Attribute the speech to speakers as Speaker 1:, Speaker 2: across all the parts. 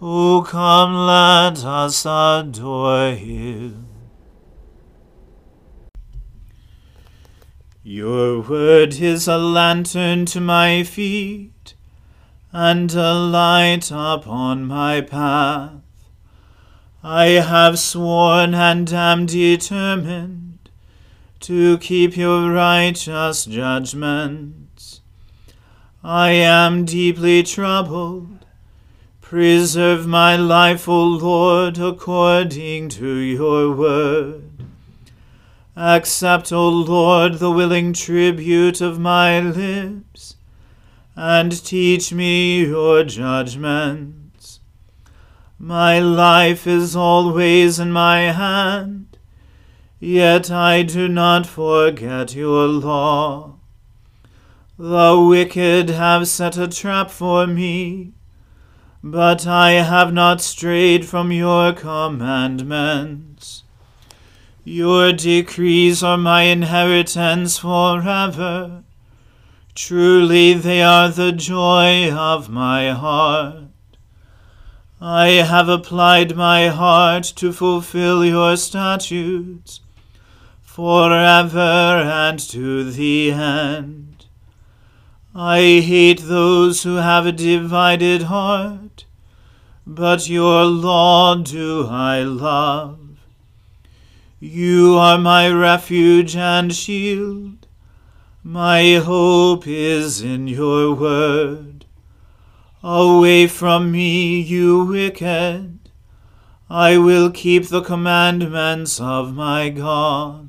Speaker 1: O come, let us adore him. Your word is a lantern to my feet, and a light upon my path. I have sworn and am determined to keep your righteous judgments. I am deeply troubled. Preserve my life, O Lord, according to your word. Accept, O Lord, the willing tribute of my lips, and teach me your judgments. My life is always in my hand Yet I do not forget your law. The wicked have set a trap for me, but I have not strayed from your commandments. Your decrees are my inheritance forever. Truly they are the joy of my heart. I have applied my heart to fulfill your statutes forever and to the end. I hate those who have a divided heart, but your law do I love. You are my refuge and shield. My hope is in your word. Away from me, you wicked. I will keep the commandments of my God.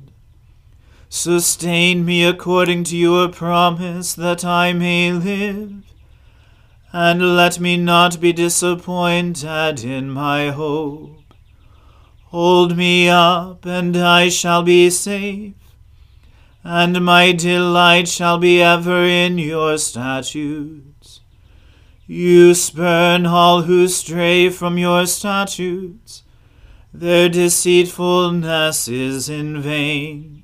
Speaker 1: Sustain me according to your promise, that I may live. And let me not be disappointed in my hope. Hold me up, and I shall be safe. and my delight shall be ever in your statutes. You spurn all who stray from your statutes. Their deceitfulness is in vain.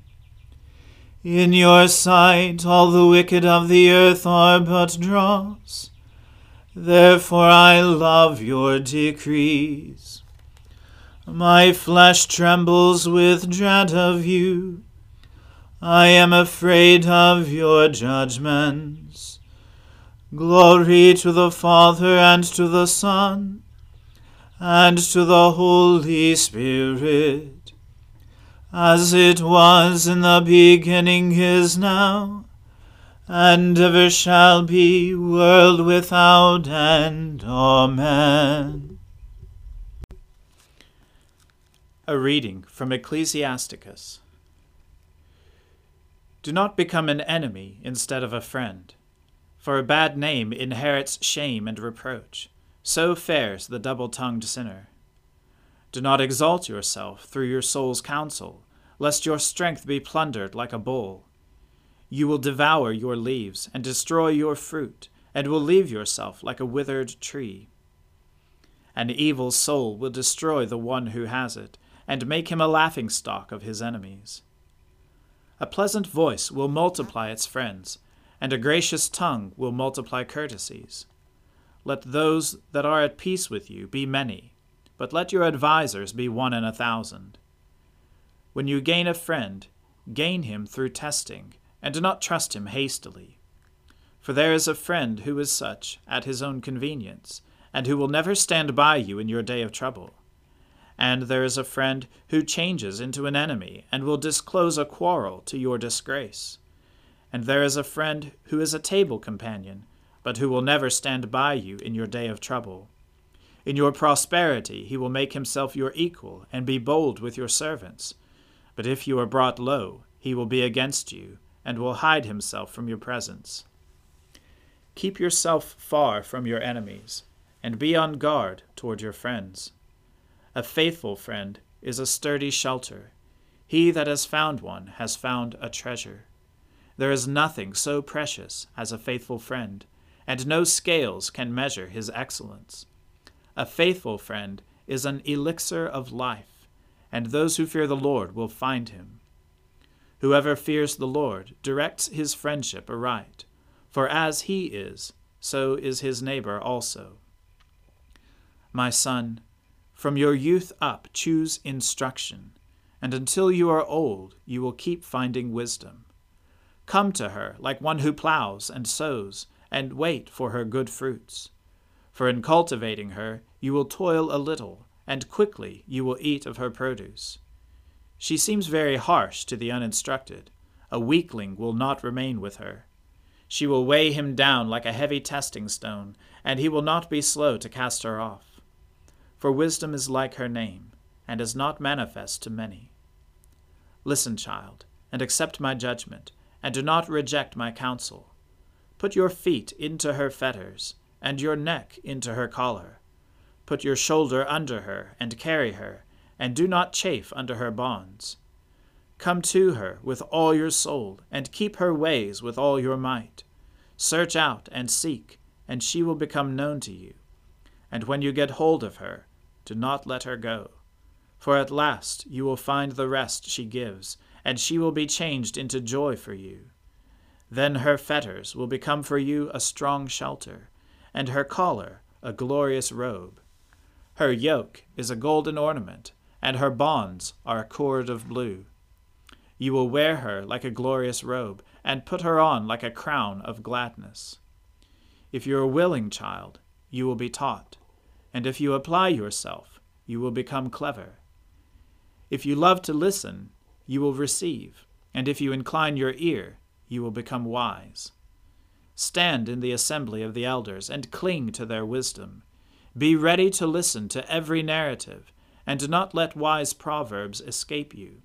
Speaker 1: In your sight all the wicked of the earth are but dross. Therefore I love your decrees. My flesh trembles with dread of you. I am afraid of your judgments. Glory to the Father and to the Son and to the Holy Spirit, as it was in the beginning is now, and ever shall be, world without end. Amen.
Speaker 2: A reading from Ecclesiasticus. Do not become an enemy instead of a friend, for a bad name inherits shame and reproach. So fares the double tongued sinner. Do not exalt yourself through your soul's counsel, lest your strength be plundered like a bull. You will devour your leaves and destroy your fruit, and will leave yourself like a withered tree. An evil soul will destroy the one who has it, and make him a laughing stock of his enemies. A pleasant voice will multiply its friends, and a gracious tongue will multiply courtesies. Let those that are at peace with you be many, but let your advisers be one in a thousand. When you gain a friend, gain him through testing, and do not trust him hastily. For there is a friend who is such at his own convenience, and who will never stand by you in your day of trouble. And there is a friend who changes into an enemy and will disclose a quarrel to your disgrace. And there is a friend who is a table companion, but who will never stand by you in your day of trouble. In your prosperity he will make himself your equal and be bold with your servants. But if you are brought low, he will be against you, and will hide himself from your presence. Keep yourself far from your enemies, and be on guard toward your friends. A faithful friend is a sturdy shelter. He that has found one has found a treasure. There is nothing so precious as a faithful friend, and no scales can measure his excellence. A faithful friend is an elixir of life, and those who fear the Lord will find him. Whoever fears the Lord directs his friendship aright, for as he is, so is his neighbor also. My son, from your youth up, choose instruction, and until you are old, you will keep finding wisdom. Come to her like one who plows and sows, and wait for her good fruits. For in cultivating her, you will toil a little, and quickly you will eat of her produce. She seems very harsh to the uninstructed. A weakling will not remain with her. She will weigh him down like a heavy testing stone, and he will not be slow to cast her off for wisdom is like her name, and is not manifest to many. Listen, child, and accept my judgment, and do not reject my counsel. Put your feet into her fetters, and your neck into her collar. Put your shoulder under her, and carry her, and do not chafe under her bonds. Come to her with all your soul, and keep her ways with all your might. Search out and seek, and she will become known to you. And when you get hold of her, do not let her go. For at last you will find the rest she gives, and she will be changed into joy for you. Then her fetters will become for you a strong shelter, and her collar a glorious robe. Her yoke is a golden ornament, and her bonds are a cord of blue. You will wear her like a glorious robe, and put her on like a crown of gladness. If you are a willing child, you will be taught and if you apply yourself, you will become clever. If you love to listen, you will receive, and if you incline your ear, you will become wise. Stand in the assembly of the elders, and cling to their wisdom. Be ready to listen to every narrative, and do not let wise proverbs escape you.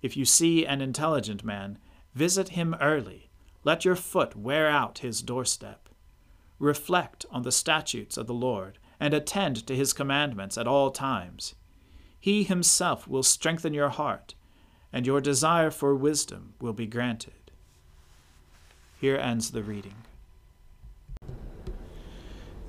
Speaker 2: If you see an intelligent man, visit him early. Let your foot wear out his doorstep. Reflect on the statutes of the Lord and attend to his commandments at all times. He himself will strengthen your heart, and your desire for wisdom will be granted. Here ends the reading.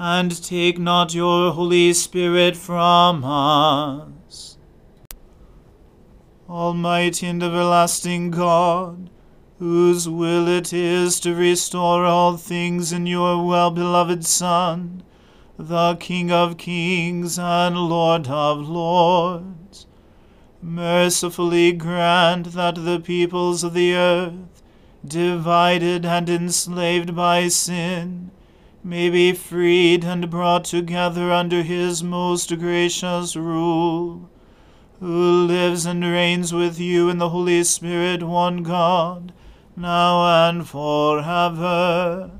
Speaker 1: and take not your Holy Spirit from us. Almighty and everlasting God, whose will it is to restore all things in your well beloved Son, the King of kings and Lord of lords. Mercifully grant that the peoples of the earth, divided and enslaved by sin, may be freed and brought together under his most gracious rule, who lives and reigns with you in the Holy Spirit, one God, now and forever.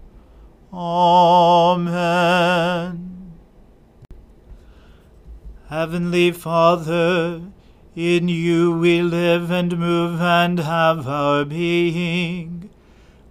Speaker 1: Amen. Heavenly Father, in you we live and move and have our being.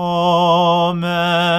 Speaker 1: Amen.